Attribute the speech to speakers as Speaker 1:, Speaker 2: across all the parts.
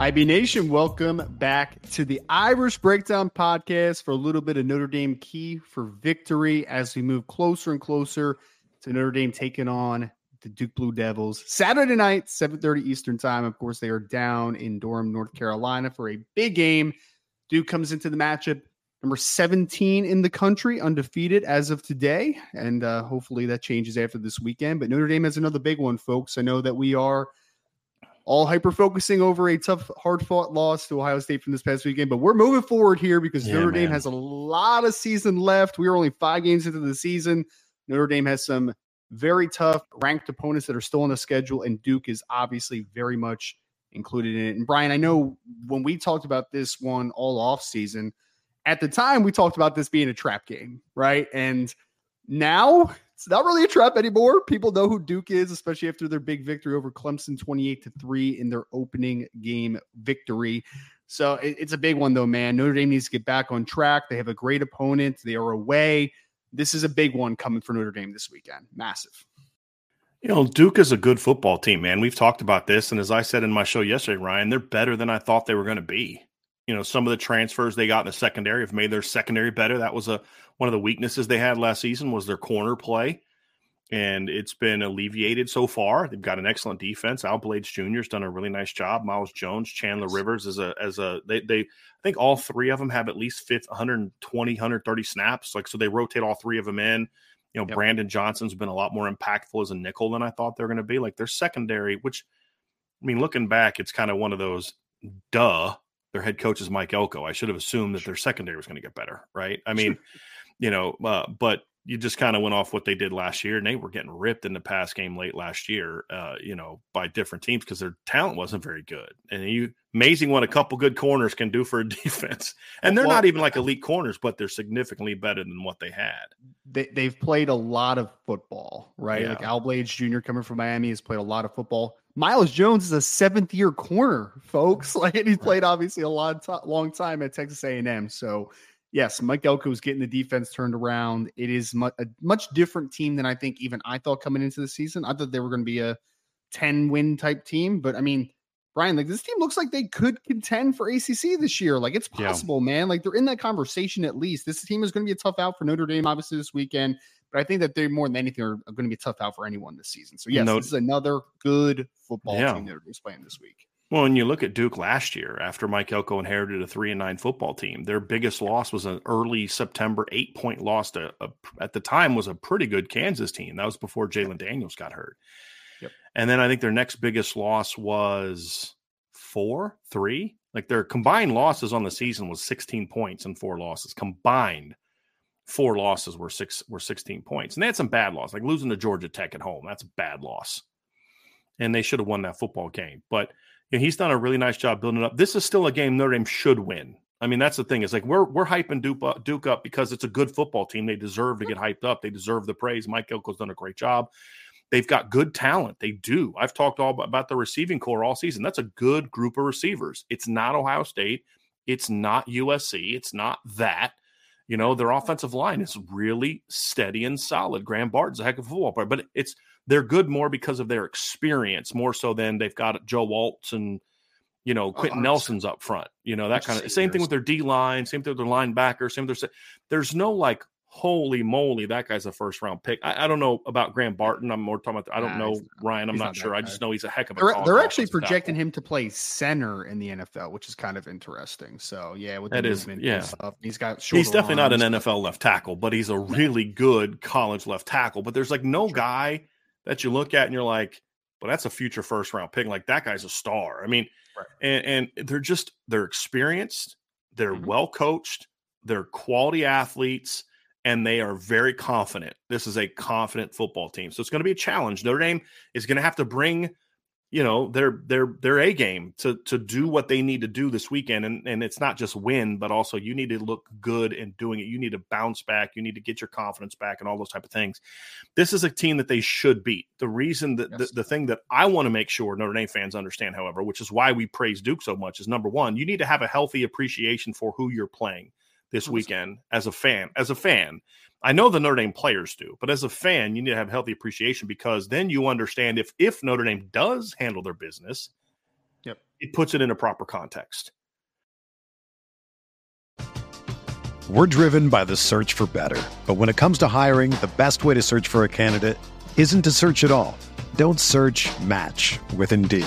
Speaker 1: IB Nation, welcome back to the Irish Breakdown podcast for a little bit of Notre Dame key for victory as we move closer and closer to Notre Dame taking on the Duke Blue Devils Saturday night, 7:30 Eastern Time. Of course, they are down in Durham, North Carolina for a big game. Duke comes into the matchup number 17 in the country, undefeated as of today, and uh, hopefully that changes after this weekend. But Notre Dame has another big one, folks. I know that we are all hyper focusing over a tough, hard fought loss to Ohio State from this past weekend. But we're moving forward here because yeah, Notre Dame has a lot of season left. We are only five games into the season. Notre Dame has some very tough ranked opponents that are still on the schedule, and Duke is obviously very much included in it. And Brian, I know when we talked about this one all off season, at the time we talked about this being a trap game, right? And now it's not really a trap anymore. People know who Duke is, especially after their big victory over Clemson 28 to 3 in their opening game victory. So it, it's a big one, though, man. Notre Dame needs to get back on track. They have a great opponent, they are away. This is a big one coming for Notre Dame this weekend. Massive.
Speaker 2: You know, Duke is a good football team, man. We've talked about this. And as I said in my show yesterday, Ryan, they're better than I thought they were going to be. You know, some of the transfers they got in the secondary have made their secondary better. That was a one of the weaknesses they had last season was their corner play, and it's been alleviated so far. They've got an excellent defense. Al Blades Jr. has done a really nice job. Myles Jones, Chandler Rivers is a as a they they I think all three of them have at least 50, 120, 130 snaps. Like so, they rotate all three of them in. You know, yep. Brandon Johnson's been a lot more impactful as a nickel than I thought they're going to be. Like their secondary, which I mean, looking back, it's kind of one of those duh. Their head coach is Mike Elko. I should have assumed that their secondary was going to get better, right? I mean, you know, uh, but you just kind of went off what they did last year, and they were getting ripped in the pass game late last year, uh, you know, by different teams because their talent wasn't very good. And you amazing what a couple good corners can do for a defense. And they're well, not even like elite corners, but they're significantly better than what they had.
Speaker 1: They, have played a lot of football, right? Yeah. Like Al Blades Jr. coming from Miami has played a lot of football. Myles Jones is a seventh year corner, folks. Like he's played obviously a lot, of t- long time at Texas A&M. So yes, Mike Elko is getting the defense turned around. It is mu- a much different team than I think even I thought coming into the season. I thought they were going to be a 10 win type team, but I mean, Brian, like this team looks like they could contend for ACC this year. Like it's possible, yeah. man. Like they're in that conversation at least. This team is going to be a tough out for Notre Dame, obviously, this weekend. But I think that they more than anything are, going to be a tough out for anyone this season. So yes, no, this is another good football yeah. team Notre Dame's playing this week.
Speaker 2: Well, when you look at Duke last year, after Mike Elko inherited a three and nine football team, their biggest loss was an early September eight point loss to a, at the time was a pretty good Kansas team. That was before Jalon Daniels got hurt. Yep. And then I think their next biggest loss was four, three. Like their combined losses on the season was 16 points and four losses. Combined four losses were six were 16 points. And they had some bad losses, like losing to Georgia Tech at home. That's a bad loss. And they should have won that football game. But he's done a really nice job building up. This is still a game Notre Dame should win. I mean, that's the thing. It's like we're we're hyping Duke up, Duke up because it's a good football team. They deserve to get hyped up. They deserve the praise. Mike Elko's done a great job. They've got good talent. They do. I've talked all about the receiving corps all season. That's a good group of receivers. It's not Ohio State. It's not USC. It's not that. You know, their offensive line is really steady and solid. Graham Barton's a heck of a football player, but it's they're good more because of their experience, more so than they've got Joe Waltz and you know oh, Quentin oh, Nelson's up front. You know that kind of same thing with their D line, same thing with their linebacker, same. There's there's no like holy moly, that guy's a first round pick. I, I, don't know about Graham Barton. I'm more talking about. I don't nah, know Ryan. I'm not, not sure. I just know he's a heck of a.
Speaker 1: They're, they're actually projecting him to play center in the NFL, which is kind of interesting. So yeah, with
Speaker 2: that is yeah.
Speaker 1: Stuff, he's got.
Speaker 2: He's definitely not an NFL left tackle, but he's a really good college left tackle. But there's like no guy that you look at and you're like, well, that's a future first round pick. Like that guy's a star. I mean, right. and and they're just they're experienced. They're mm-hmm. well coached. They're quality athletes and they are very confident. This is a confident football team. So it's going to be a challenge. Notre Dame is going to have to bring, you know, their their their A game to to do what they need to do this weekend. And and it's not just win, but also you need to look good in doing it. You need to bounce back. You need to get your confidence back and all those type of things. This is a team that they should beat. The reason that yes. the, the thing that I want to make sure Notre Dame fans understand, however, which is why we praise Duke so much, is number one, you need to have a healthy appreciation for who you're playing this weekend as a fan. As a fan, I know the Notre Dame players do, but as a fan, you need to have healthy appreciation because then you understand if if Notre Dame does handle their business,
Speaker 1: yep,
Speaker 2: it puts it in a proper context.
Speaker 3: We're driven by the search for better, but when it comes to hiring, the best way to search for a candidate isn't to search at all. Don't search. Match with Indeed.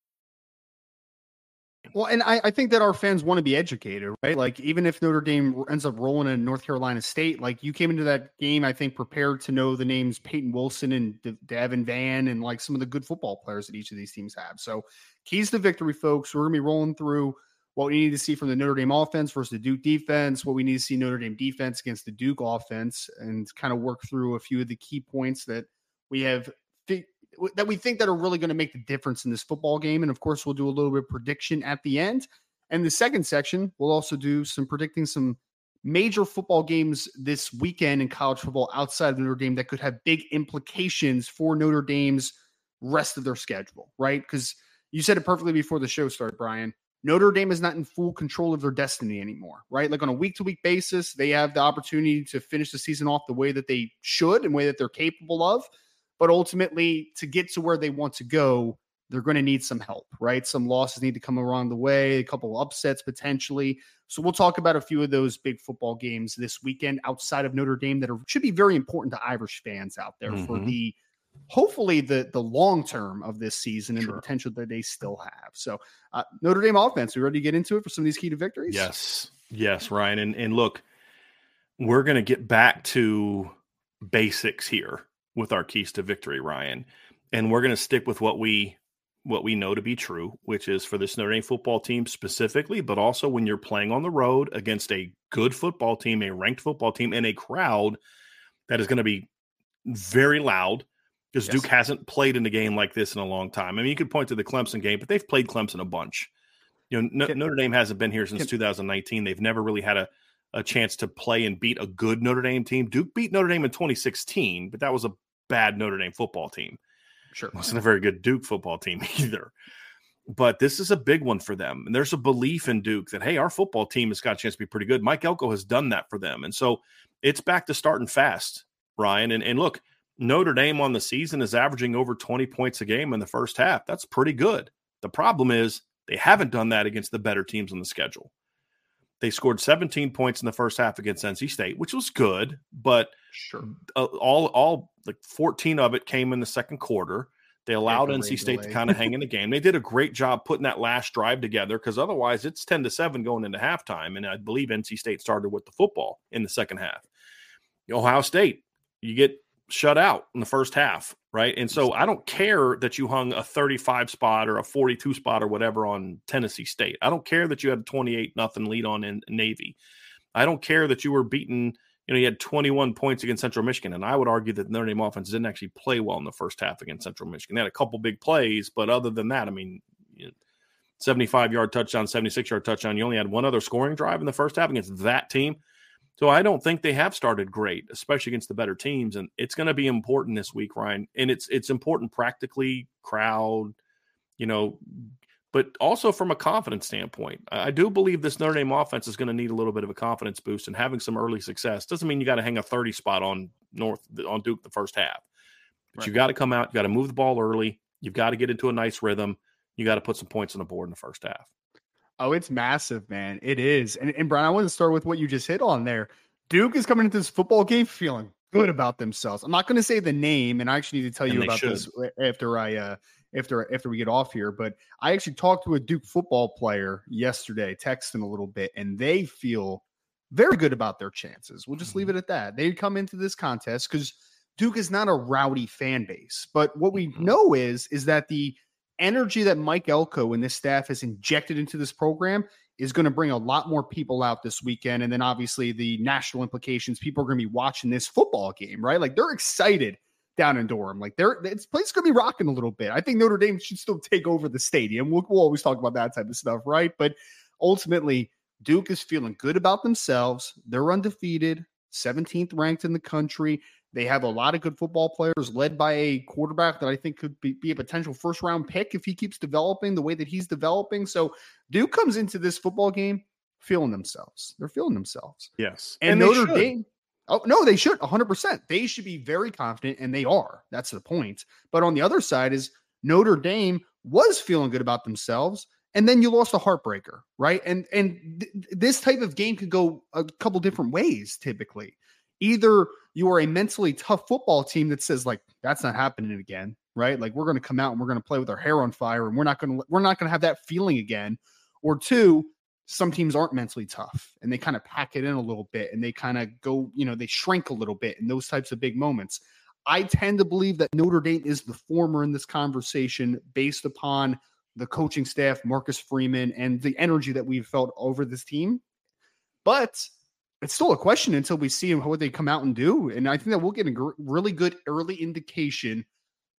Speaker 1: Well, and I, I, think that our fans want to be educated, right? Like, even if Notre Dame ends up rolling in North Carolina State, like you came into that game, I think, prepared to know the names Payton Wilson and De- Devin Van and like some of the good football players that each of these teams have. So, keys to victory, folks. We're going to be rolling through what we need to see from the Notre Dame offense versus the Duke defense, what we need to see Notre Dame defense against the Duke offense, and kind of work through a few of the key points that we have that we think that are really going to make the difference in this football game. And of course, we'll do a little bit of prediction at the end. And the second section, we'll also do some predicting some major football games this weekend in college football outside of Notre Dame that could have big implications for Notre Dame's rest of their schedule, right? Because you said it perfectly before the show started, Brian. Notre Dame is not in full control of their destiny anymore, right? Like on a week to week basis, they have the opportunity to finish the season off the way that they should and way that they're capable of. But ultimately, to get to where they want to go, they're going to need some help, right? Some losses need to come around the way, a couple upsets potentially. So we'll talk about a few of those big football games this weekend outside of Notre Dame that are, should be very important to Irish fans out there mm-hmm. for the hopefully the the long term of this season and sure. the potential that they still have. So uh, Notre Dame offense, we ready to get into it for some of these key to victories?
Speaker 2: Yes, yes, Ryan, and and look, we're going to get back to basics here with our keys to victory, Ryan. And we're going to stick with what we what we know to be true, which is for this Notre Dame football team specifically, but also when you're playing on the road against a good football team, a ranked football team, and a crowd that is going to be very loud because yes. Duke hasn't played in a game like this in a long time. I mean, you could point to the Clemson game, but they've played Clemson a bunch. You know, can, Notre Dame hasn't been here since can, 2019. They've never really had a, a chance to play and beat a good Notre Dame team. Duke beat Notre Dame in 2016, but that was a bad Notre Dame football team.
Speaker 1: Sure.
Speaker 2: Wasn't a very good Duke football team either. But this is a big one for them. And there's a belief in Duke that, hey, our football team has got a chance to be pretty good. Mike Elko has done that for them. And so it's back to starting fast, Ryan. And, and look, Notre Dame on the season is averaging over 20 points a game in the first half. That's pretty good. The problem is they haven't done that against the better teams on the schedule. They scored 17 points in the first half against NC State, which was good, but
Speaker 1: sure,
Speaker 2: all all like 14 of it came in the second quarter. They allowed NC State to kind of hang in the game. They did a great job putting that last drive together because otherwise it's 10 to 7 going into halftime. And I believe NC State started with the football in the second half. Ohio State, you get shut out in the first half, right? And so I don't care that you hung a 35 spot or a 42 spot or whatever on Tennessee State. I don't care that you had a 28 nothing lead on in Navy. I don't care that you were beaten, you know, you had 21 points against Central Michigan. And I would argue that Notre Dame offense didn't actually play well in the first half against Central Michigan. They had a couple big plays, but other than that, I mean, you know, 75 yard touchdown, 76 yard touchdown. You only had one other scoring drive in the first half against that team. So I don't think they have started great, especially against the better teams. And it's going to be important this week, Ryan. And it's it's important practically, crowd, you know, but also from a confidence standpoint. I do believe this Notre Dame offense is going to need a little bit of a confidence boost and having some early success. Doesn't mean you got to hang a 30 spot on North on Duke the first half. But right. you got to come out, you got to move the ball early, you've got to get into a nice rhythm, you got to put some points on the board in the first half.
Speaker 1: Oh, it's massive, man. It is. And, and Brian, I want to start with what you just hit on there. Duke is coming into this football game feeling good about themselves. I'm not going to say the name, and I actually need to tell and you about should. this after I uh after after we get off here. But I actually talked to a Duke football player yesterday, texting a little bit, and they feel very good about their chances. We'll just leave mm-hmm. it at that. They come into this contest because Duke is not a rowdy fan base. But what we know is is that the energy that Mike Elko and this staff has injected into this program is going to bring a lot more people out this weekend. And then obviously the national implications, people are going to be watching this football game, right? Like they're excited down in Durham. Like they're it's place going to be rocking a little bit. I think Notre Dame should still take over the stadium. We'll, we'll always talk about that type of stuff, right? But ultimately, Duke is feeling good about themselves. They're undefeated, 17th ranked in the country. They have a lot of good football players led by a quarterback that I think could be, be, a potential first round pick if he keeps developing the way that he's developing. So Duke comes into this football game feeling themselves. They're feeling themselves.
Speaker 2: Yes.
Speaker 1: And, and Notre Dame. Oh, no, they should 100%. They should be very confident, and they are. That's the point. But on the other side is Notre Dame was feeling good about themselves and then you lost a heartbreaker, right? And and th- this type of game could go a couple different ways typically. Either you are a mentally tough football team that says like that's not happening again, right? Like we're going to come out and we're going to play with our hair on fire and we're not going to we're not going to have that feeling again. Or two, some teams aren't mentally tough and they kind of pack it in a little bit and they kind of go, you know, they shrink a little bit in those types of big moments. I tend to believe that Notre Dame is the former in this conversation based upon the coaching staff, Marcus Freeman, and the energy that we've felt over this team. But it's still a question until we see what they come out and do. And I think that we'll get a gr- really good early indication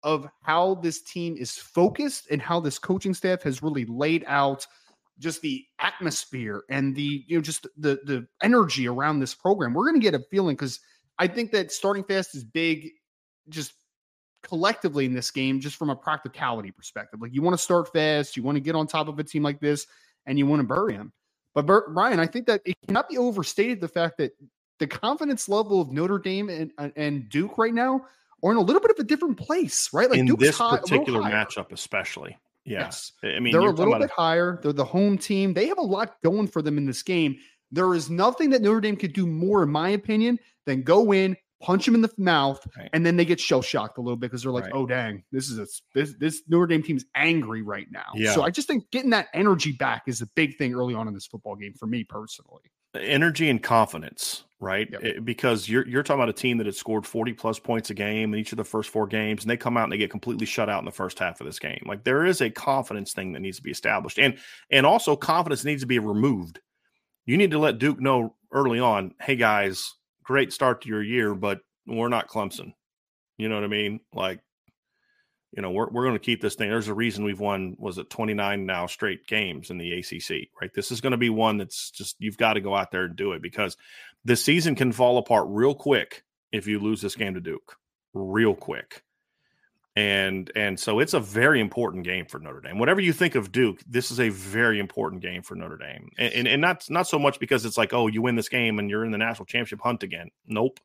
Speaker 1: of how this team is focused and how this coaching staff has really laid out just the atmosphere and the you know just the the energy around this program. We're going to get a feeling because I think that starting fast is big, just collectively in this game, just from a practicality perspective. Like you want to start fast, you want to get on top of a team like this, and you want to bury them. But Brian, I think that it cannot be overstated the fact that the confidence level of Notre Dame and, uh, and Duke right now are in a little bit of a different place, right?
Speaker 2: Like in Duke's this high, particular matchup, especially. Yeah. Yes.
Speaker 1: I mean, they're a little bit higher. They're the home team. They have a lot going for them in this game. There is nothing that Notre Dame could do more, in my opinion, than go in, punch them in the mouth, right. and then they get shell shocked a little bit because they're like, right. "Oh dang, this is a this this Notre Dame team's angry right now." Yeah. So I just think getting that energy back is a big thing early on in this football game for me personally.
Speaker 2: Energy and confidence, right? Yep. It, because you're you're talking about a team that had scored 40 plus points a game in each of the first four games, and they come out and they get completely shut out in the first half of this game. Like there is a confidence thing that needs to be established, and and also confidence needs to be removed. You need to let Duke know early on, hey guys, great start to your year, but we're not Clemson. You know what I mean? Like you know, we're, we're going to keep this thing. There's a reason we've won, was it 29 now straight games in the ACC, right? This is going to be one that's just, you've got to go out there and do it because the season can fall apart real quick if you lose this game to Duke, real quick. And and so it's a very important game for Notre Dame. Whatever you think of Duke, this is a very important game for Notre Dame. And, and, and not not so much because it's like, oh, you win this game and you're in the national championship hunt again. Nope.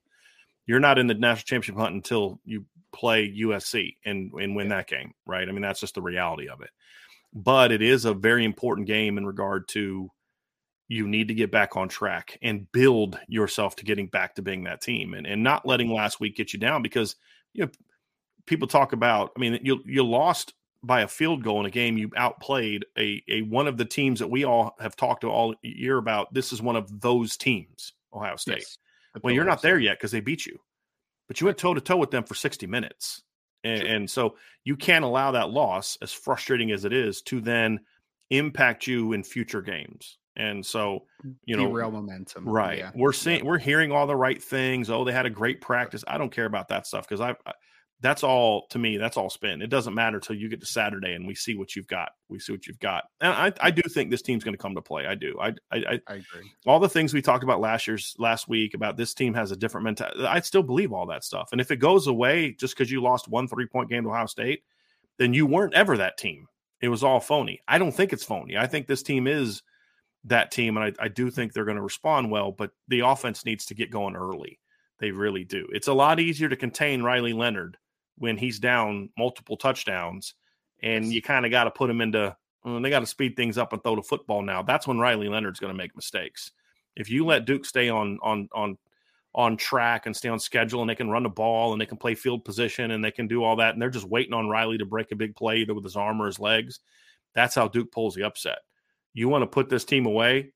Speaker 2: You're not in the national championship hunt until you play USC and and win yeah. that game, right? I mean, that's just the reality of it. But it is a very important game in regard to you need to get back on track and build yourself to getting back to being that team and, and not letting last week get you down because you know people talk about I mean you you lost by a field goal in a game you outplayed a a one of the teams that we all have talked to all year about this is one of those teams Ohio State. Yes, well you're not there yet because they beat you but you went toe to toe with them for 60 minutes. And, sure. and, so you can't allow that loss, as frustrating as it is, to then impact you in future games. And so, you know,
Speaker 1: real momentum.
Speaker 2: Right. Yeah. We're seeing, yeah. we're hearing all the right things. Oh, they had a great practice. I don't care about that stuff because I, that's all to me that's all spin. It doesn't matter till you get to saturday and we see what you've got. We see what you've got. And i, I do think this team's going to come to play. I do. I, I,
Speaker 1: I agree.
Speaker 2: all the things we talked about last year's last week about this team has a different mentality i still believe all that stuff. And if it goes away just because you lost one three point game to ohio state then you weren't ever that team. It was all phony. I don't think it's phony. I think this team is that team and i, I do think they're going to respond well but the offense needs to get going early. They really do. It's a lot easier to contain riley leonard when he's down multiple touchdowns, and you kind of got to put him into. Well, they got to speed things up and throw the football now. That's when Riley Leonard's going to make mistakes. If you let Duke stay on on on on track and stay on schedule, and they can run the ball and they can play field position and they can do all that, and they're just waiting on Riley to break a big play either with his arm or his legs. That's how Duke pulls the upset. You want to put this team away,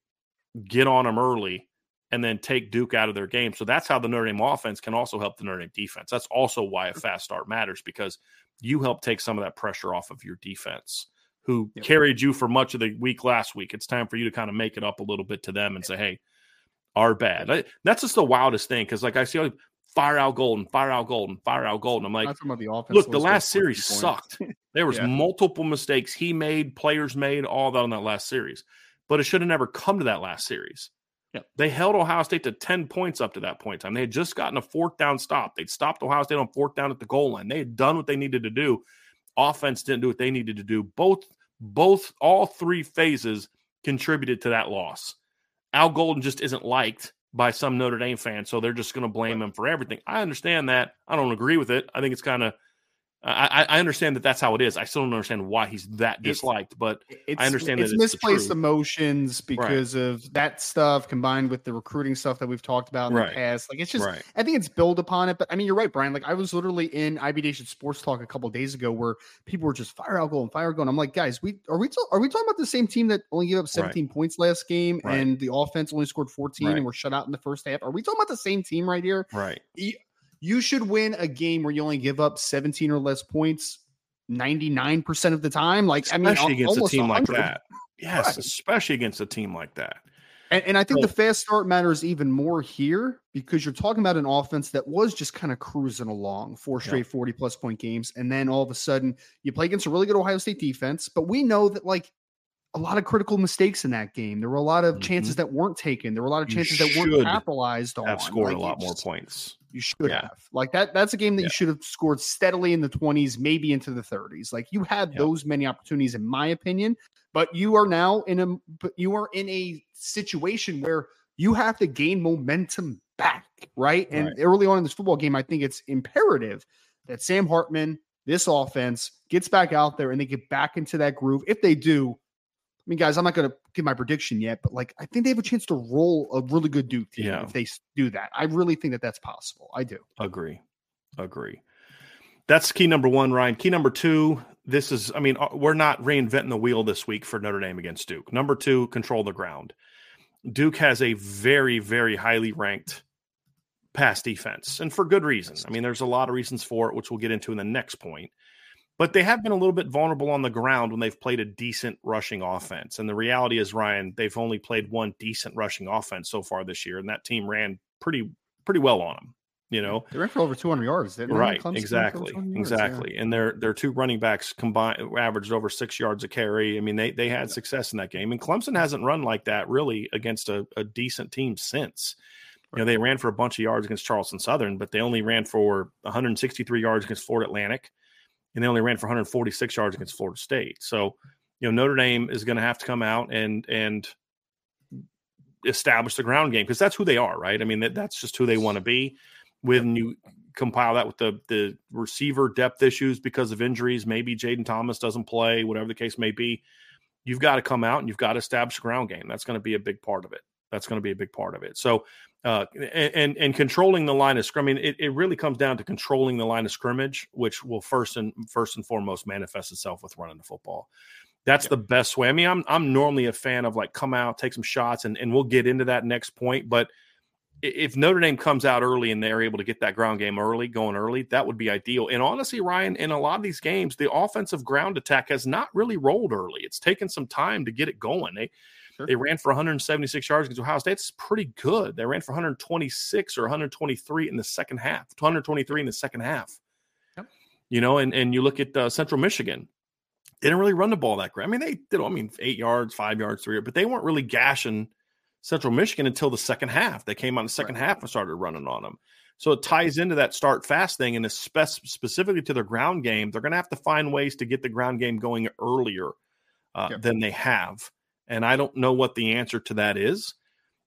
Speaker 2: get on them early, and then take Duke out of their game. So that's how the Notre Dame offense can also help the Notre Dame defense. That's also why a fast start matters because you help take some of that pressure off of your defense, who yep. carried you for much of the week last week. It's time for you to kind of make it up a little bit to them and say, hey, our bad. That's just the wildest thing because, like, I see like, fire Al Golden, fire Al Golden, fire Al Golden. I'm like,
Speaker 1: the
Speaker 2: look, the last series sucked. There was yeah. multiple mistakes he made, players made, all that on that last series. But it should have never come to that last series. Yep. They held Ohio State to 10 points up to that point in time. They had just gotten a fourth down stop. They'd stopped Ohio State on fourth down at the goal line. They had done what they needed to do. Offense didn't do what they needed to do. Both, both, all three phases contributed to that loss. Al Golden just isn't liked by some Notre Dame fans, so they're just going to blame him for everything. I understand that. I don't agree with it. I think it's kind of I, I, understand that that's how it is. I still don't understand why he's that disliked, but I understand
Speaker 1: it's
Speaker 2: that
Speaker 1: it's misplaced emotions because right. of that stuff combined with the recruiting stuff that we've talked about in right. the past. Like it's just, right. I think it's build upon it. But I mean, you're right, Brian. Like I was literally in IB Nation Sports Talk a couple days ago where people were just fire out going, fire. And I'm like, guys, we are we t- are we talking about the same team that only gave up 17 points last game and the offense only scored 14 and were shut out in the first half? Are we talking about the same team right here?
Speaker 2: Right
Speaker 1: you should win a game where you only give up 17 or less points 99% of the time. Like,
Speaker 2: especially
Speaker 1: I
Speaker 2: mean, against a team 100. like that. Yes, right. especially against a team like that.
Speaker 1: And, and I think so, the fast start matters even more here because you're talking about an offense that was just kind of cruising along four straight yeah. 40 plus point games. And then all of a sudden you play against a really good Ohio State defense. But we know that, like, a lot of critical mistakes in that game. There were a lot of mm-hmm. chances that weren't taken. There were a lot of chances that weren't capitalized on.
Speaker 2: Have scored like, a lot more points.
Speaker 1: You should yeah. have. Like that. That's a game that yeah. you should have scored steadily in the twenties, maybe into the thirties. Like you had those many opportunities, in my opinion. But you are now in a. But you are in a situation where you have to gain momentum back, right? And right. early on in this football game, I think it's imperative that Sam Hartman, this offense, gets back out there and they get back into that groove. If they do, I mean, guys, I'm not going to give my prediction yet, but like I think they have a chance to roll a really good Duke team yeah. if they do that. I really think that that's possible. I do.
Speaker 2: Agree. Agree. That's key number one, Ryan. Key number two. This is, I mean, uh, we're not reinventing the wheel this week for Notre Dame against Duke. Number two, control the ground. Duke has a very, very highly ranked pass defense, and for good reason. I mean, there's a lot of reasons for it, which we'll get into in the next point. But they have been a little bit vulnerable on the ground when they've played a decent rushing offense. And the reality is, Ryan, they've only played one decent rushing offense so far this year, and that team ran pretty pretty well on them. You know,
Speaker 1: they ran for over 200 yards,
Speaker 2: right? Exactly, exactly. Yeah. And their their two running backs combined averaged over six yards a carry. I mean, they they had success in that game. And Clemson hasn't run like that really against a, a decent team since. You know, they ran for a bunch of yards against Charleston Southern, but they only ran for 163 yards against Florida Atlantic, and they only ran for 146 yards against Florida State. So, you know, Notre Dame is going to have to come out and and establish the ground game because that's who they are, right? I mean, that, that's just who they want to be. When you compile that with the the receiver depth issues because of injuries, maybe Jayden Thomas doesn't play, whatever the case may be, you've got to come out and you've got to establish a ground game. That's going to be a big part of it. That's going to be a big part of it. So, uh, and and controlling the line of scrimmage, it, it really comes down to controlling the line of scrimmage, which will first and first and foremost manifest itself with running the football. That's the best way. I mean, I'm I'm normally a fan of like come out, take some shots, and and we'll get into that next point. But if Notre Dame comes out early and they're able to get that ground game early, going early, that would be ideal. And honestly, Ryan, in a lot of these games, the offensive ground attack has not really rolled early. It's taken some time to get it going. They sure. they ran for 176 yards against Ohio State. It's pretty good. They ran for 126 or 123 in the second half. 123 in the second half. Yep. You know, and and you look at uh, Central Michigan they didn't really run the ball that great. I mean, they did, I mean, eight yards, five yards, three, but they weren't really gashing Central Michigan until the second half. They came on the second right. half and started running on them. So it ties into that start fast thing, and spe- specifically to their ground game, they're going to have to find ways to get the ground game going earlier uh, yep. than they have. And I don't know what the answer to that is,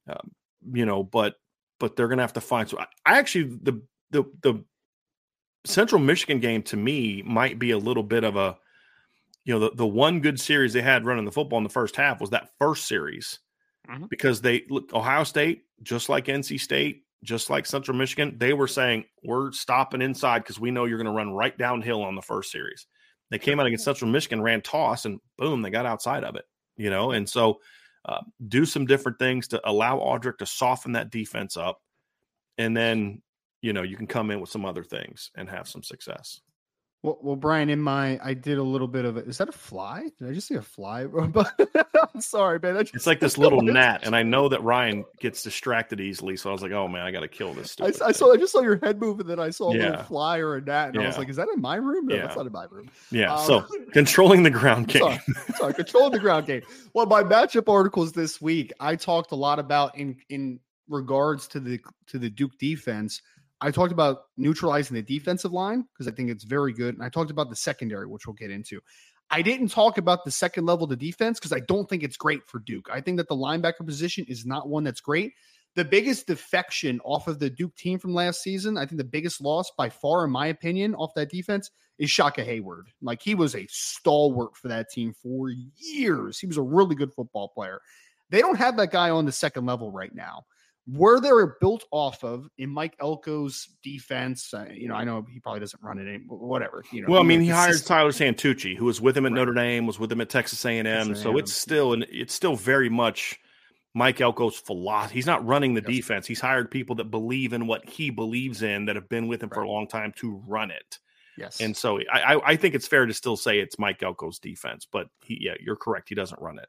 Speaker 2: um, you know, but but they're going to have to find. So I, I actually the the the Central Michigan game to me might be a little bit of a you know, the, the one good series they had running the football in the first half was that first series mm-hmm. because they look Ohio State, just like NC State, just like Central Michigan, they were saying, We're stopping inside because we know you're going to run right downhill on the first series. They came out against Central Michigan, ran toss, and boom, they got outside of it, you know, and so uh, do some different things to allow Audric to soften that defense up. And then, you know, you can come in with some other things and have some success.
Speaker 1: Well, well, Brian, in my, I did a little bit of it. Is that a fly? Did I just see a fly? I'm sorry, man. Just,
Speaker 2: it's like this little gnat, and I know that Ryan gets distracted easily, so I was like, "Oh man, I got to kill this."
Speaker 1: I, I, saw, I just saw your head move, and then I saw a yeah. little fly or a gnat, and yeah. I was like, "Is that in my room? No, yeah. that's not in my room."
Speaker 2: Yeah. Um, so controlling the ground game.
Speaker 1: Sorry, sorry, controlling the ground game. Well, my matchup articles this week, I talked a lot about in in regards to the to the Duke defense I talked about neutralizing the defensive line because I think it's very good. And I talked about the secondary, which we'll get into. I didn't talk about the second level of the defense because I don't think it's great for Duke. I think that the linebacker position is not one that's great. The biggest defection off of the Duke team from last season, I think the biggest loss by far, in my opinion, off that defense is Shaka Heyward. Like he was a stalwart for that team for years. He was a really good football player. They don't have that guy on the second level right now where they're built off of in Mike Elko's defense. Uh, you know, I know he probably doesn't run it, in, whatever. You know,
Speaker 2: well, I mean, he hired system. Tyler Santucci, who was with him at right. Notre Dame, was with him at Texas A and M. So it's still and it's still very much Mike Elko's philosophy. He's not running the yes. defense. He's hired people that believe in what he believes in that have been with him right. for a long time to run it.
Speaker 1: Yes.
Speaker 2: And so I, I think it's fair to still say it's Mike Elko's defense, but he, yeah, you're correct. He doesn't run it.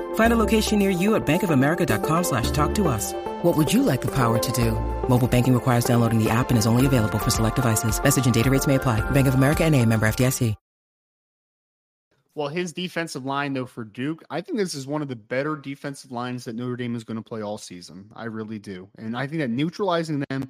Speaker 4: Find a location near you at bankofamerica.com slash talk to us. What would you like the power to do? Mobile banking requires downloading the app and is only available for select devices. Message and data rates may apply. Bank of America and a member FDIC.
Speaker 1: Well, his defensive line, though, for Duke, I think this is one of the better defensive lines that Notre Dame is going to play all season. I really do. And I think that neutralizing them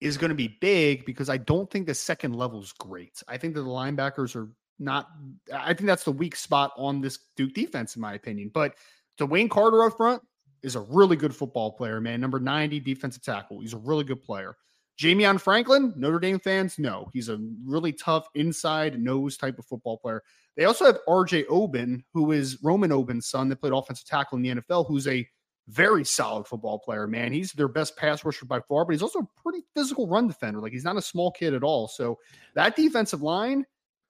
Speaker 1: is going to be big because I don't think the second level is great. I think that the linebackers are not, I think that's the weak spot on this Duke defense, in my opinion. But DeWayne Carter up front is a really good football player, man. Number 90 defensive tackle. He's a really good player. Ja'Mion Franklin, Notre Dame fans, no. He's a really tough inside nose type of football player. They also have RJ Oben, who is Roman Oben's son that played offensive tackle in the NFL, who's a very solid football player, man. He's their best pass rusher by far, but he's also a pretty physical run defender. Like he's not a small kid at all. So that defensive line,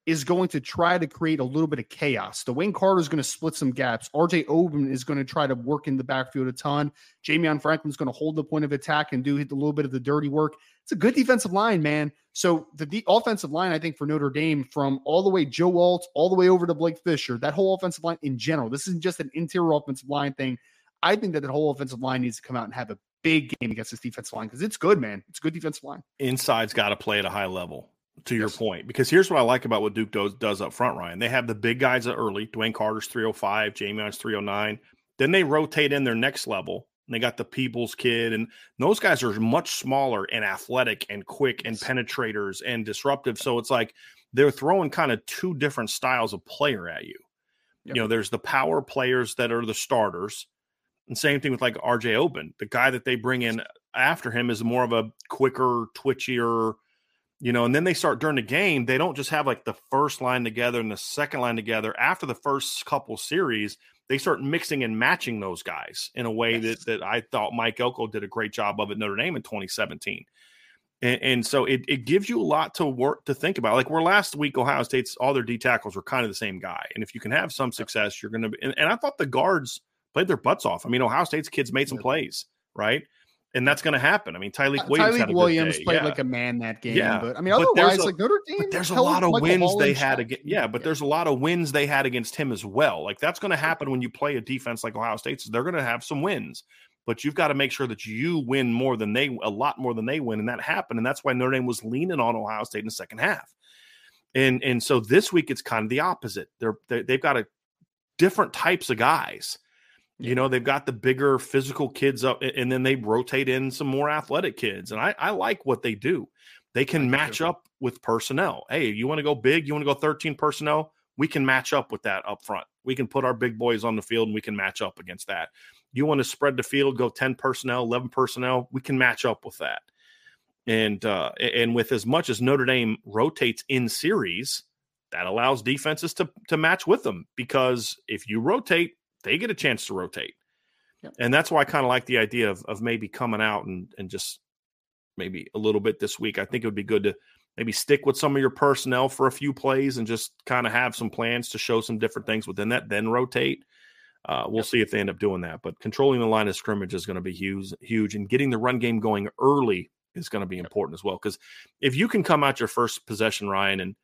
Speaker 1: is going to try to create a little bit of chaos. DeWayne Carter is going to split some gaps. RJ Oben is going to try to work in the backfield a ton. Ja'Mion Franklin's going to hold the point of attack and do a little bit of the dirty work. It's a good defensive line, man. So the, the offensive line, I think, for Notre Dame, from all the way Joe Alt all the way over to Blake Fisher, that whole offensive line in general, this isn't just an interior offensive line thing. I think that the whole offensive line needs to come out and have a big game against this defensive line because it's good, man. It's a good defensive line.
Speaker 2: Inside's got to play at a high level to your yes. point, because here's what I like about what Duke does, does up front, Ryan. They have the big guys early. DeWayne Carter's 305, Ja'Mion's 309. Then they rotate in their next level. And they got the Peoples kid, and those guys are much smaller and athletic and quick and penetrators and disruptive. So it's like they're throwing kind of two different styles of player at you. Yep. You know, there's the power players that are the starters, and same thing with like RJ Oben. The guy that they bring in after him is more of a quicker, twitchier, you know, and then they start during the game, they don't just have like the first line together and the second line together. After the first couple series, they start mixing and matching those guys in a way yes. that that I thought Mike Elko did a great job of at Notre Dame in 2017. And, and, so it, it gives you a lot to work to think about. Like where last week Ohio State's all their D tackles were kind of the same guy. And if you can have some success, you're gonna and, and I thought the guards played their butts off. I mean, Ohio State's kids made some plays, right? And that's going to happen. I mean, Tyleik uh, Williams,
Speaker 1: Tyleik Williams played yeah. like a man that game.
Speaker 2: Yeah.
Speaker 1: But I mean, otherwise, a, like Notre Dame.
Speaker 2: But there's a lot of wins they had against. Yeah, but yeah. there's a lot of wins they had against him as well. Like that's going to happen when you play a defense like Ohio State's. They're going to have some wins, but you've got to make sure that you win more than they, a lot more than they win, and that happened. And that's why Notre Dame was leaning on Ohio State in the second half. And and so this week it's kind of the opposite. They're, they, they've got a different types of guys you know, they've got the bigger physical kids up, and then they rotate in some more athletic kids. And I, I like what they do. They can match up with personnel. Hey, you want to go big? You want to go 13 personnel? We can match up with that up front. We can put our big boys on the field and we can match up against that. You want to spread the field, go 10 personnel, 11 personnel? We can match up with that. And uh, and with as much as Notre Dame rotates in series, that allows defenses to to match with them because if you rotate, they get a chance to rotate. Yep. And that's why I kind of like the idea of, of maybe coming out and, and just maybe a little bit this week. I think it would be good to maybe stick with some of your personnel for a few plays and just kind of have some plans to show some different things within that, then rotate. Uh, we'll yep. see if they end up doing that. But controlling the line of scrimmage is going to be huge, huge, and getting the run game going early is going to be important as well. Because if you can come out your first possession, Ryan, and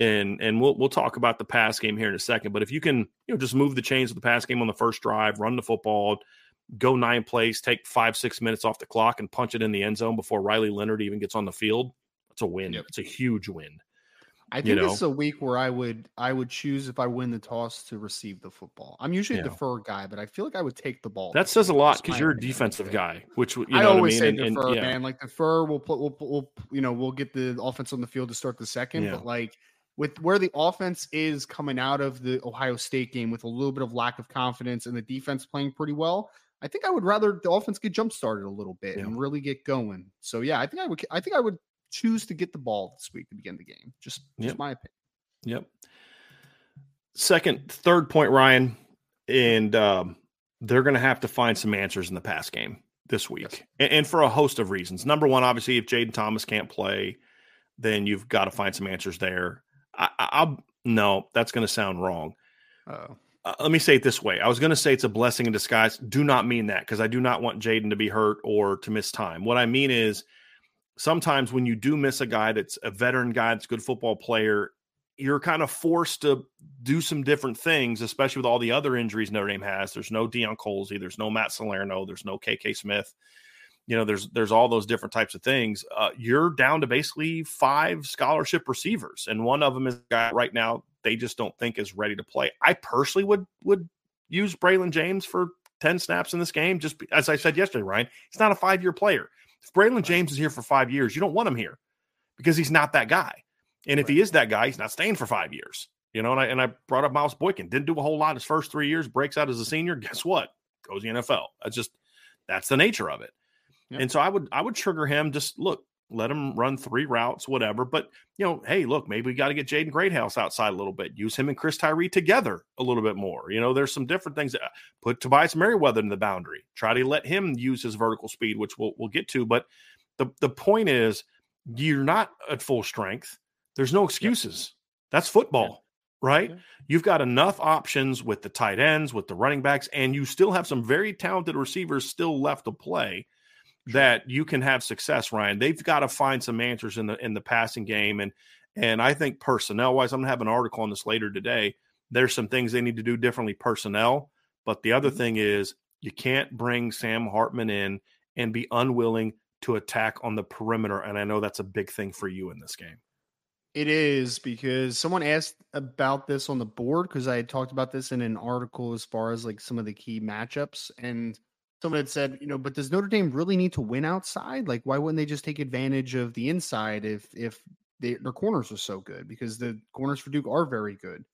Speaker 2: and and we'll we'll talk about the pass game here in a second. But if you can, you know, just move the chains of the pass game on the first drive, run the football, go nine plays, take five six minutes off the clock, and punch it in the end zone before Riley Leonard even gets on the field, it's a win. Yep. It's a huge win.
Speaker 1: I think you know? this is a week where I would I would choose if I win the toss to receive the football. I'm usually yeah. a defer guy, but I feel like I would take the ball.
Speaker 2: That says a lot because you're a defensive guy, which you know I always I mean?
Speaker 1: say and, defer, and, yeah. man. Like defer, we'll put we'll, we'll you know we'll get the offense on the field to start the second, yeah. but like with where the offense is coming out of the Ohio State game with a little bit of lack of confidence and the defense playing pretty well, I think I would rather the offense get jump started a little bit yeah. and really get going. So yeah, I think I would I think I would choose to get the ball this week to begin the game. Just just yep. my opinion.
Speaker 2: Yep. Second, third point, Ryan, and um, they're going to have to find some answers in the pass game this week, yes. and, and, for a host of reasons. Number one, obviously, if Jayden Thomas can't play, then you've got to find some answers there. I, will no, that's going to sound wrong. Uh, let me say it this way. I was going to say it's a blessing in disguise. Do not mean that because I do not want Jayden to be hurt or to miss time. What I mean is sometimes when you do miss a guy that's a veteran guy that's a good football player, you're kind of forced to do some different things, especially with all the other injuries Notre Dame has. There's no Deion Colzie, there's no Matt Salerno, there's no KK Smith you know there's there's all those different types of things uh, you're down to basically five scholarship receivers and one of them is a guy right now they just don't think is ready to play. I personally would would use braylon james for 10 snaps in this game just as i said yesterday ryan he's not a five year player. If braylon james is here for five years you don't want him here because he's not that guy. And if he is that guy he's not staying for five years you know and i, and I brought up miles boykin didn't do a whole lot his first three years breaks out as a senior guess what? Goes the nfl that's just that's the nature of it and so I would I would trigger him. Just look, let him run three routes, whatever. But you know, hey, look, maybe we got to get Jaden Greathouse outside a little bit. Use him and Chris Tyree together a little bit more. You know, there's some different things. That, put Tobias Merriweather in the boundary. Try to let him use his vertical speed, which we'll we'll get to. But the the point is, you're not at full strength. There's no excuses. That's football, yeah. right? You've got enough options with the tight ends, with the running backs, and you still have some very talented receivers still left to play that you can have success, Ryan. They've got to find some answers in the in the passing game. And and I think personnel wise, I'm gonna have an article on this later today. There's some things they need to do differently personnel. But the other mm-hmm. thing is you can't bring Sam Hartman in and be unwilling to attack on the perimeter. And I know that's a big thing for you in this game.
Speaker 1: It is because someone asked about this on the board because I had talked about this in an article as far as like some of the key matchups. And someone had said, you know, but does Notre Dame really need to win outside? Like, why wouldn't they just take advantage of the inside if if they, their corners are so good? Because the corners for Duke are very good.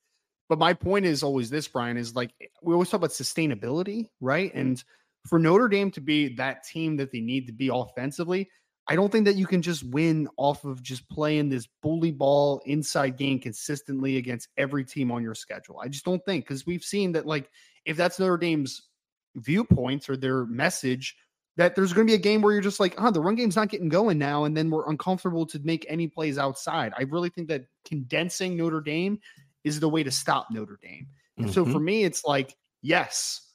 Speaker 1: But my point is always this, Brian, is like eh, we always talk about sustainability, right? And for Notre Dame to be that team that they need to be offensively, I don't think that you can just win off of just playing this bully ball inside game consistently against every team on your schedule. I just don't think because we've seen that like if that's Notre Dame's viewpoints or their message, that there's going to be a game where you're just like, huh, the run game's not getting going now, and then we're uncomfortable to make any plays outside. I really think that condensing Notre Dame is the way to stop Notre Dame. And mm-hmm. so for mm-hmm. me, it's like, yes,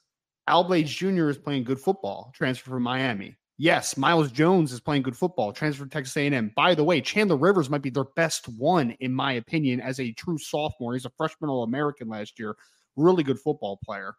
Speaker 1: Al Blades Jr. is playing good football, transfer from Miami. Yes, Myles Jones is playing good football, transfer to Texas A&M. By the way, Chandler Rivers might be their best one, in my opinion, as a true sophomore. He's a freshman All-American last year. Really good football player.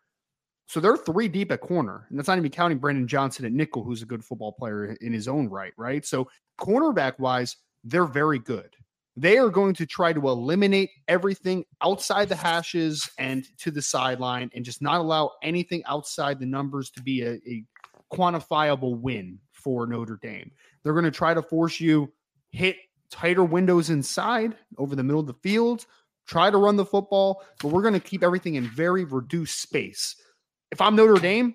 Speaker 1: So they're three deep at corner, and that's not even counting Brandon Johnson at nickel, who's a good football player in his own right, right? So cornerback wise, they're very good. They are going to try to eliminate everything outside the hashes and to the sideline and just not allow anything outside the numbers to be a, a quantifiable win for Notre Dame. They're going to try to force you hit tighter windows inside over the middle of the field, try to run the football, but we're going to keep everything in very reduced space. If I'm Notre Dame,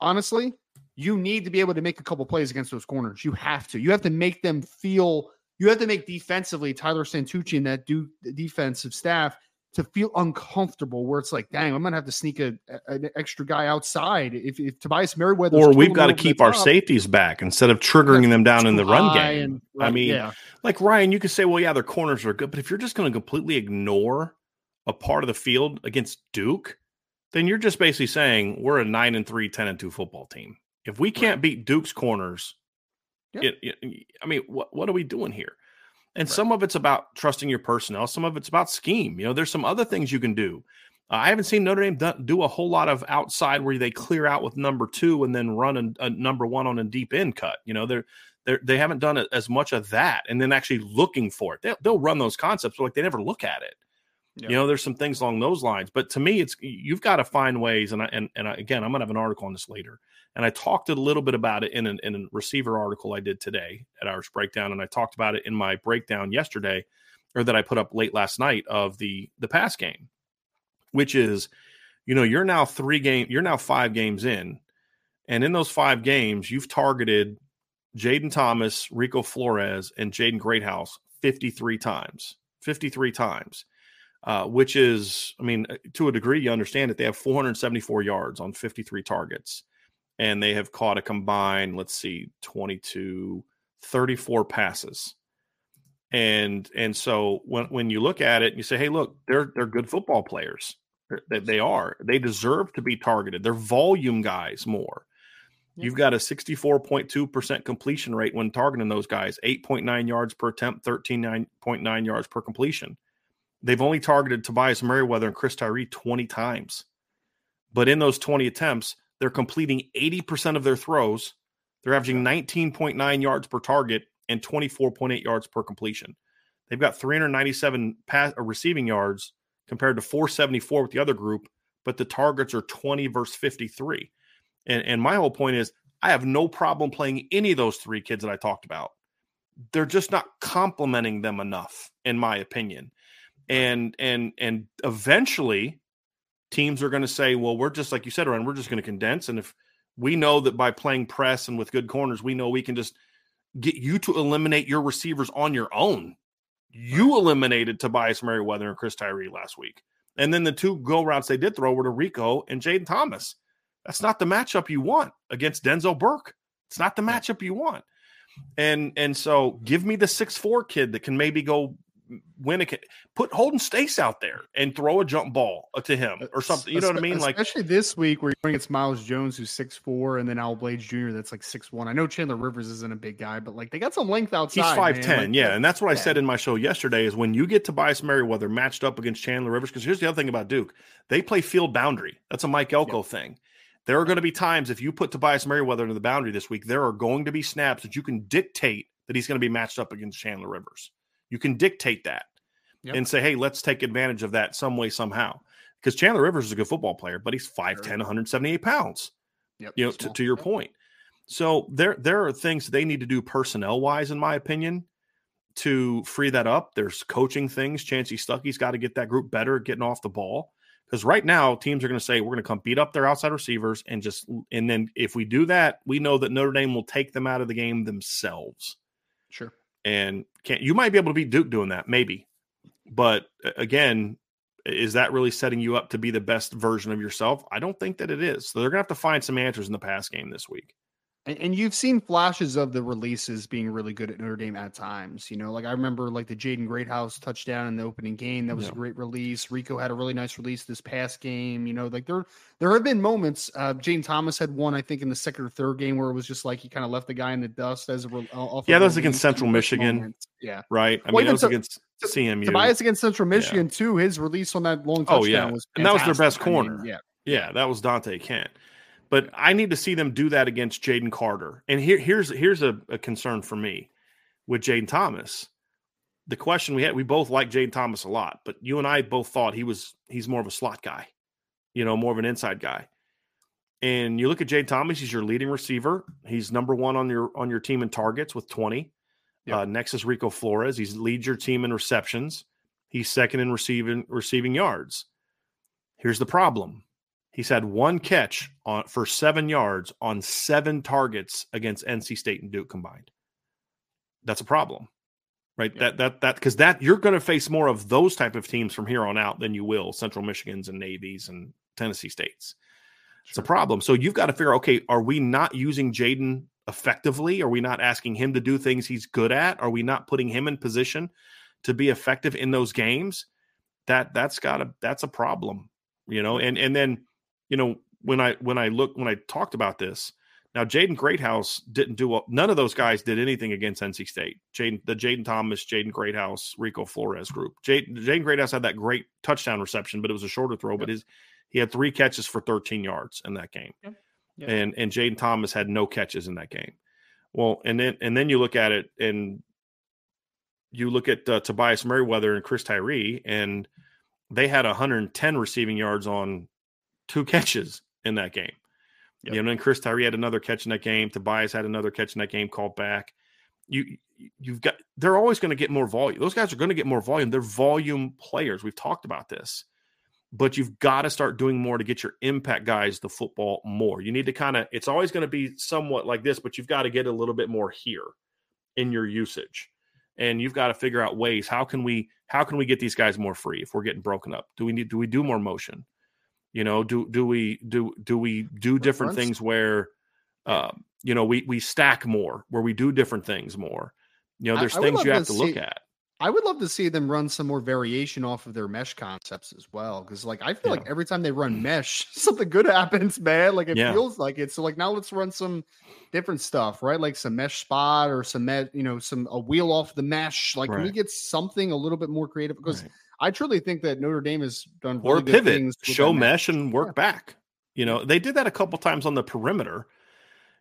Speaker 1: honestly, you need to be able to make a couple plays against those corners. You have to. You have to make them feel. You have to make defensively Tyler Santucci and that do defensive staff to feel uncomfortable where it's like, dang, I'm gonna have to sneak a, an extra guy outside if, if Tobias Merriweather
Speaker 2: or we've got oh to keep our top, safeties back instead of triggering them down in the run game. And, right, I mean, yeah. like Ryan, you could say, well, yeah, their corners are good, but if you're just going to completely ignore a part of the field against Duke, then you're just basically saying we're a nine and three, 10 and two football team. If we can't right. beat Duke's corners, it, it, I mean, what what are we doing here? And right. some of it's about trusting your personnel. Some of it's about scheme. You know, there's some other things you can do. Uh, I haven't seen Notre Dame do, do, a whole lot of outside where they clear out with number two and then run a, a number one on a deep end cut. You know, they're they're they haven't done as much of that and then actually looking for it. They'll, they'll run those concepts, but like they never look at it. You know, there's some things along those lines. But to me, it's you've got to find ways. And I, and and I, again, I'm gonna have an article on this later. And I talked a little bit about it in an, in a receiver article I did today at Irish Breakdown, and I talked about it in my breakdown yesterday, or that I put up late last night of the the pass game, which is, you know, you're now three game, you're now five games in, and in those five games, you've targeted Jayden Thomas, Rico Flores, and Jaden Greathouse 53 times. 53 times uh, which is, I mean, uh, to a degree, you understand that They have 474 yards on 53 targets, and they have caught a combined, let's see, 22, 34 passes. And and so when when you look at it, you say, hey, look, they're they're good football players. That they are. They deserve to be targeted. They're volume guys more. You've got a 64.2% completion rate when targeting those guys, 8.9 yards per attempt, 13.9 yards per completion. They've only targeted Tobias Merriweather and Chris Tyree 20 times. But in those 20 attempts, they're completing 80% of their throws. They're averaging 19.9 yards per target and 24.8 yards per completion. They've got 397 pass, uh, receiving yards compared to 474 with the other group, but the targets are 20 versus 53. And, and my whole point is I have no problem playing any of those three kids that I talked about. They're just not complimenting them enough, in my opinion and and and eventually teams are going to say well we're just like you said Ryan, we're just going to condense and if we know that by playing press and with good corners we know we can just get you to eliminate your receivers on your own. You eliminated Tobias Merriweather and Chris Tyree last week and then the two go routes they did throw were to Rico and Jayden Thomas. That's not the matchup you want against Denzel Burke. It's not the matchup you want. And and so give me the six four kid that can maybe go win a put Holden Staes out there and throw a jump ball uh, to him or something. You know what I mean?
Speaker 1: Like especially this week where you're going against Myles Jones, who's six four, and then Al Blades Jr. that's like six one. I know Chandler Rivers isn't a big guy, but like they got some length outside.
Speaker 2: He's five ten,
Speaker 1: like,
Speaker 2: yeah, and that's what yeah. I said in my show yesterday. Is when you get Tobias Merriweather matched up against Chandler Rivers, because here's the other thing about Duke, they play field boundary. That's a Mike Elko yep. thing. There are going to be times if you put Tobias Merriweather into the boundary this week, there are going to be snaps that you can dictate that he's going to be matched up against Chandler Rivers. You can dictate that yep. and say, hey, let's take advantage of that some way, somehow. Because Chandler Rivers is a good football player, but he's 5'10, sure. 178 pounds. Yep. You know, to, to, your yep. point. So there there are things they need to do personnel wise, in my opinion, to free that up. There's coaching things. Chansi Stuckey's got to get that group better getting off the ball. Because right now, teams are going to say we're going to come beat up their outside receivers and just and then if we do that, we know that Notre Dame will take them out of the game themselves.
Speaker 1: Sure.
Speaker 2: And can't you might be able to beat Duke doing that, maybe. But again, is that really setting you up to be the best version of yourself? I don't think that it is. So they're gonna have to find some answers in the pass game this week.
Speaker 1: And, and, you've seen flashes of the releases being really good at Notre Dame at times. You know, like I remember like the Jaden Greathouse touchdown in the opening game. That was yeah. a great release. Rico had a really nice release this past game. You know, like there there have been moments. Uh, Jayden Thomas had one, I think, in the second or third game where it was just like he kind of left the guy in the dust as a uh,
Speaker 2: yeah. That was against Central Michigan.
Speaker 1: Yeah,
Speaker 2: right. I well, mean, that was to, against CMU.
Speaker 1: Tobias against Central Michigan yeah. too. His release on that long touchdown oh,
Speaker 2: yeah.
Speaker 1: was
Speaker 2: and that was their best corner. I mean, yeah, yeah, that was Dante Kent. But I need to see them do that against Jaden Carter. And here, here's here's a, a concern for me with Jayden Thomas. The question we had, we both like Jayden Thomas a lot, but you and I both thought he was he's more of a slot guy, you know, more of an inside guy. And you look at Jayden Thomas, he's your leading receiver. He's number one on your on your team in targets with 20. Yep. Uh, next is Rico Flores. He leads your team in receptions. He's second in receiving receiving yards. Here's the problem. He's had one catch on for seven yards on seven targets against NC State and Duke combined. That's a problem, right? Yeah. That that that because that you're going to face more of those type of teams from here on out than you will Central Michigans and Navies and Tennessee States. Sure. It's a problem. So you've got to figure, okay, are we not using Jayden effectively? Are we not asking him to do things he's good at? Are we not putting him in position to be effective in those games? That that's got a that's a problem, you know. And and then you know, when I when I look when I talked about this, now Jaden Greathouse didn't do none of those guys did anything against NC State. Jaden the Jayden Thomas, Jaden Greathouse, Rico Flores group. Jaden, Jaden Greathouse had that great touchdown reception, but it was a shorter throw. Yep. But his he had three catches for 13 yards in that game, yep. Yep. and and Jayden Thomas had no catches in that game. Well, and then and then you look at it and you look at uh, Tobias Merriweather and Chris Tyree, and they had 110 receiving yards on two catches in that game. Yep. You know, and Chris Tyree had another catch in that game. Tobias had another catch in that game called back. You you've got they're always going to get more volume. Those guys are going to get more volume. They're volume players. We've talked about this. But you've got to start doing more to get your impact guys the football more. You need to kind of it's always going to be somewhat like this, but you've got to get a little bit more here in your usage. And you've got to figure out ways how can we how can we get these guys more free if we're getting broken up? Do we need do we do more motion? You know, do do we do do we do different things where, uh, you know, we we stack more, where we do different things more. You know, there's I, I things you have to, see, look at.
Speaker 1: I would love to see them run some more variation off of their mesh concepts as well. Cause like I feel yeah. like every time they run mesh, something good happens, man. Like it yeah. feels like it. So like now let's run some different stuff, right? Like some mesh spot or some mesh, you know, some a wheel off the mesh. Like right. can we get something a little bit more creative? Because right. I truly think that Notre Dame has done
Speaker 2: really or pivot, show mesh, and work yeah. back. You know, they did that a couple times on the perimeter.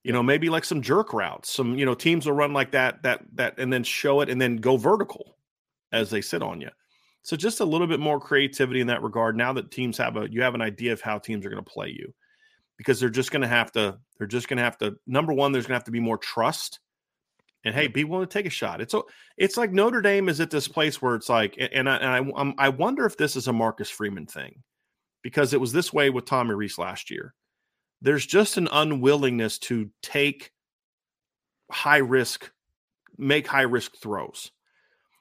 Speaker 2: You know, maybe like some jerk routes. Some you know teams will run like that, that that, and then show it, and then go vertical as they sit on you. So just a little bit more creativity in that regard. Now that teams have a, you have an idea of how teams are going to play you, because they're just going to have to, they're just going to have to. Number one, there's going to have to be more trust and hey, be willing to take a shot. It's it's like Notre Dame is at this place where it's like, and I, and I, um, I wonder if this is a Marcus Freeman thing, because it was this way with Tommy Rees last year. There's just an unwillingness to take high risk, make high risk throws.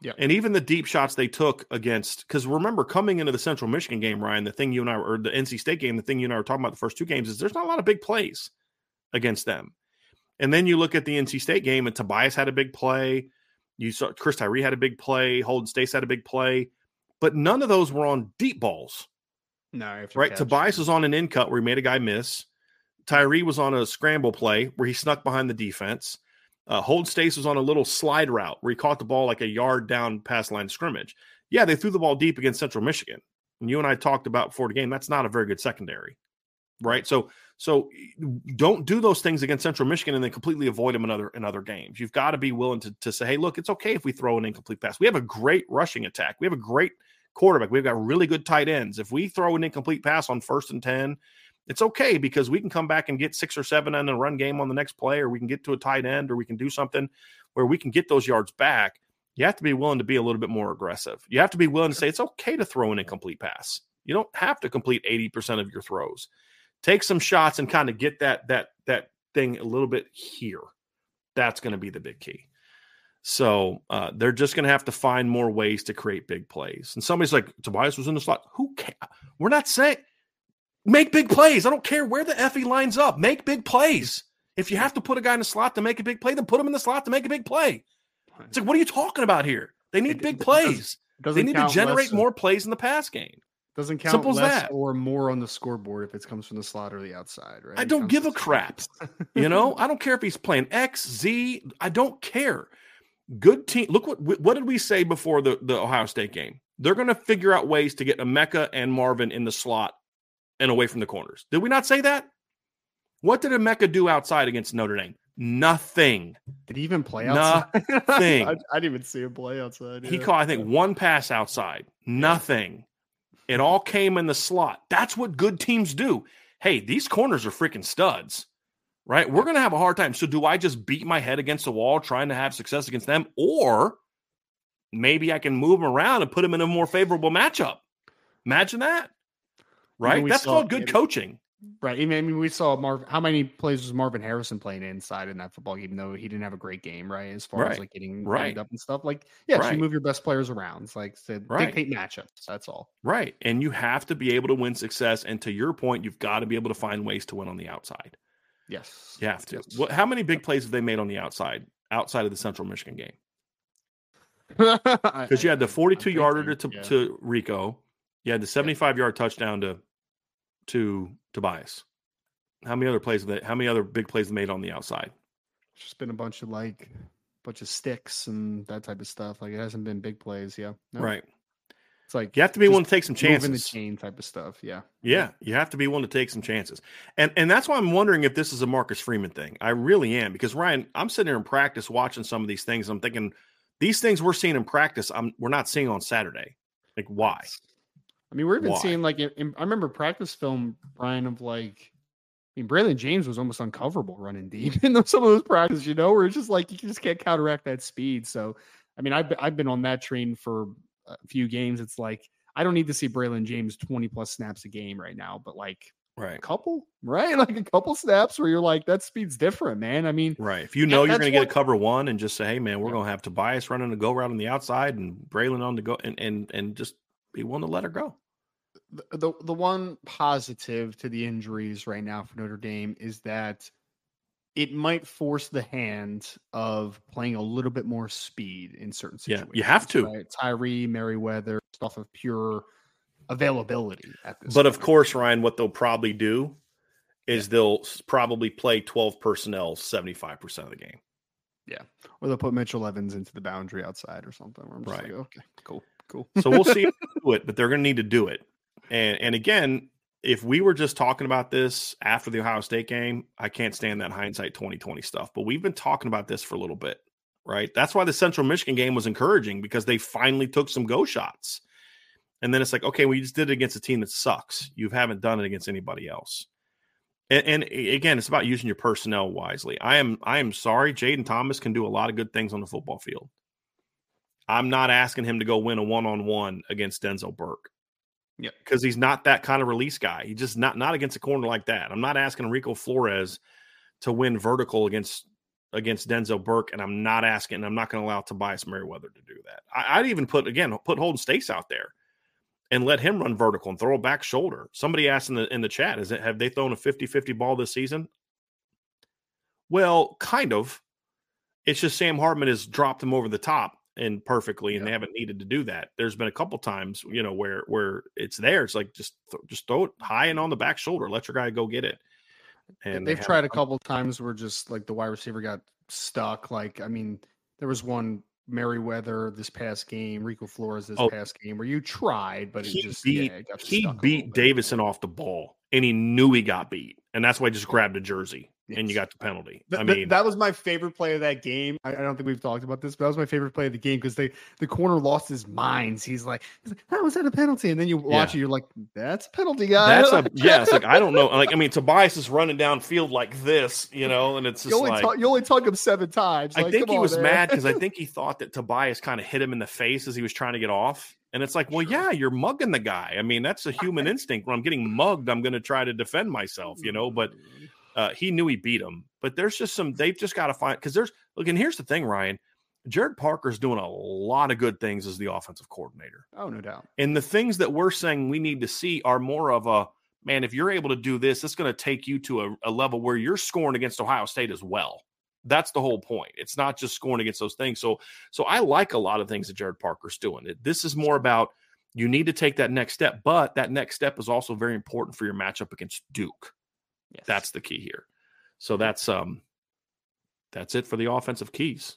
Speaker 2: Yeah. And even the deep shots they took against, because remember, coming into the Central Michigan game, Ryan, the thing you and I, or the NC State game, the thing you and I were talking about the first two games is there's not a lot of big plays against them. And then you look at the NC State game, and Tobias had a big play. You saw Chris Tyree had a big play, Holden Staes had a big play, but none of those were on deep balls.
Speaker 1: No,
Speaker 2: right. Catch. Tobias was on an in cut where he made a guy miss. Tyree was on a scramble play where he snuck behind the defense. Uh, Holden Staes was on a little slide route where he caught the ball like a yard down past line scrimmage. Yeah, they threw the ball deep against Central Michigan. And you and I talked about before the game, that's not a very good secondary. Right. So so don't do those things against Central Michigan and then completely avoid them in other in other games. You've got to be willing to, to say, hey, look, it's okay if we throw an incomplete pass. We have a great rushing attack. We have a great quarterback. We've got really good tight ends. If we throw an incomplete pass on first and 10, it's okay because we can come back and get six or seven in a run game on the next play, or we can get to a tight end, or we can do something where we can get those yards back. You have to be willing to be a little bit more aggressive. You have to be willing to say it's okay to throw an incomplete pass. You don't have to complete 80% of your throws take some shots and kind of get that that that thing a little bit here. That's going to be the big key. So uh, they're just going to have to find more ways to create big plays. And somebody's like, Tobias was in the slot. Who cares? We're not saying make big plays. I don't care where the FE lines up. Make big plays. If you have to put a guy in the slot to make a big play, then put him in the slot to make a big play. It's like, what are you talking about here? They need big plays. They need to generate more plays in the pass game.
Speaker 1: Doesn't count Simple less that. or more on the scoreboard if it comes from the slot or the outside, right?
Speaker 2: I don't give a crap. you know, I don't care if he's playing X, Z. I don't care. Good team. Look what what did we say before the, the Ohio State game? They're going to figure out ways to get Emeka and Marvin in the slot and away from the corners. Did we not say that? What did Emeka do outside against Notre Dame? Nothing.
Speaker 1: Did he even play outside?
Speaker 2: Nothing.
Speaker 1: I, I, didn't even see him play outside.
Speaker 2: Yeah. He caught, I think, one pass outside. Nothing. It all came in the slot. That's what good teams do. Hey, these corners are freaking studs, right? We're going to have a hard time. So, do I just beat my head against the wall trying to have success against them? Or maybe I can move them around and put them in a more favorable matchup? Imagine that, right? That's saw, called good coaching.
Speaker 1: Right. I mean, we saw Marvin. How many plays was Marvin Harrison playing inside in that football game? Even though he didn't have a great game, right? As far right. as like getting right up and stuff. Like, yes, right. you move your best players around. It's like said, right. dictate matchups. That's all.
Speaker 2: Right. And you have to be able to win success. And to your point, you've got to be able to find ways to win on the outside.
Speaker 1: Yes.
Speaker 2: You have to. Yes. What, how many big plays have they made on the outside outside of the Central Michigan game? Because you had the 42 yarder to, yeah. to Rico, you had the 75 yard touchdown to to Tobias. How many other plays? That how many other big plays made on the outside?
Speaker 1: It's just been a bunch of like, bunch of sticks and that type of stuff. Like it hasn't been big plays. Yeah,
Speaker 2: no. right.
Speaker 1: It's like
Speaker 2: you have to be willing to take some chances.
Speaker 1: In the chain type of stuff. Yeah.
Speaker 2: yeah, you have to be willing to take some chances, and and that's why I'm wondering if this is a Marcus Freeman thing. I really am because Ryan, I'm sitting here in practice watching some of these things. I'm thinking these things we're seeing in practice, I'm we're not seeing on Saturday. Like why?
Speaker 1: I mean, we're even Why? seeing like in, I remember practice film, Brian, of like, I mean, Braylon James was almost uncoverable running deep in some of those practices, you know, where it's just like you just can't counteract that speed. So, I mean, I've I've been on that train for a few games. It's like I don't need to see Braylon James twenty plus snaps a game right now, but like
Speaker 2: right
Speaker 1: a couple right like a couple snaps where you're like that speed's different man i mean
Speaker 2: right if you know you're going to get a cover one and just say hey man we're yeah. going to have tobias running a go route on the outside and braylon on the go and and and just be willing to let her go.
Speaker 1: The, the the one positive to the injuries right now for Notre Dame is that it might force the hand of playing a little bit more speed in certain situations.
Speaker 2: Yeah, you have to.
Speaker 1: Right? Tyree, Merriweather, stuff of pure availability at this.
Speaker 2: But point. of course, Ryan, what they'll probably do is yeah. they'll probably play 12 personnel 75% of the game.
Speaker 1: Yeah. Or they'll put Mitchell Evans into the boundary outside or something.
Speaker 2: right. Like,
Speaker 1: okay, cool. Cool.
Speaker 2: so we'll see do it, but they're going to need to do it. And and again, if we were just talking about this after the Ohio State game, I can't stand that hindsight 2020 stuff. But we've been talking about this for a little bit, right? That's why the Central Michigan game was encouraging because they finally took some go shots. And then it's like, okay, we just did it against a team that sucks. You haven't done it against anybody else. And, and again, it's about using your personnel wisely. I am I am sorry, Jayden Thomas can do a lot of good things on the football field. I'm not asking him to go win a one on one against Denzel Burke.
Speaker 1: Yeah.
Speaker 2: Because he's not that kind of release guy. He's just not not against a corner like that. I'm not asking Rico Flores to win vertical against against Denzel Burke, and I'm not asking, I'm not going to allow Tobias Merriweather to do that. I, would even put again put Holden Staes out there and let him run vertical and throw a back shoulder. Somebody asked in the in the chat, is it have they thrown a 50-50 ball this season? Well, kind of It's just Sam Hartman has dropped him over the top and perfectly, and yeah. they haven't needed to do that. There's been a couple times, you know, where where it's there. It's like just th- just throw it high and on the back shoulder. Let your guy go get it.
Speaker 1: And they've they tried a couple times where just like the wide receiver got stuck. Like I mean, there was one Merriweather this past game, Rico Flores this oh, past game, where you tried, but
Speaker 2: he
Speaker 1: just
Speaker 2: beat, yeah, he beat Davison off the ball, and he knew he got beat, and that's why he just grabbed a jersey. Yes. and you got the penalty. I mean,
Speaker 1: that was my favorite play of that game. I, I, don't think we've talked about this, but that was my favorite play of the game because they the corner lost his minds. He's like, he's like, how was that a penalty? And then you watch yeah. it, you're like, that's a penalty, guy.
Speaker 2: That's a yeah. It's like I don't know. Like I mean, Tobias is running down field like this, you know, and it's just
Speaker 1: you only
Speaker 2: like
Speaker 1: you only tug him seven times.
Speaker 2: Like, I think he was mad because I think he thought that Tobias kind of hit him in the face as he was trying to get off. And it's like, well, sure. yeah, you're mugging the guy. I mean, that's a human instinct. When I'm getting mugged, I'm going to try to defend myself, you know. But mm. Uh, he knew he beat him, but there's just some they've just got to find because there's look and here's the thing, Ryan. Gerad Parker's doing a lot of good things as the offensive coordinator.
Speaker 1: Oh, no doubt.
Speaker 2: And the things that we're saying we need to see are more of a man, if you're able to do this, it's going to take you to a, a level where you're scoring against Ohio State as well. That's the whole point. It's not just scoring against those things. So, so I like a lot of things that Gerad Parker's doing. This is more about you need to take that next step, but that next step is also very important for your matchup against Duke. Yes. That's the key here. So that's um that's it for the offensive keys.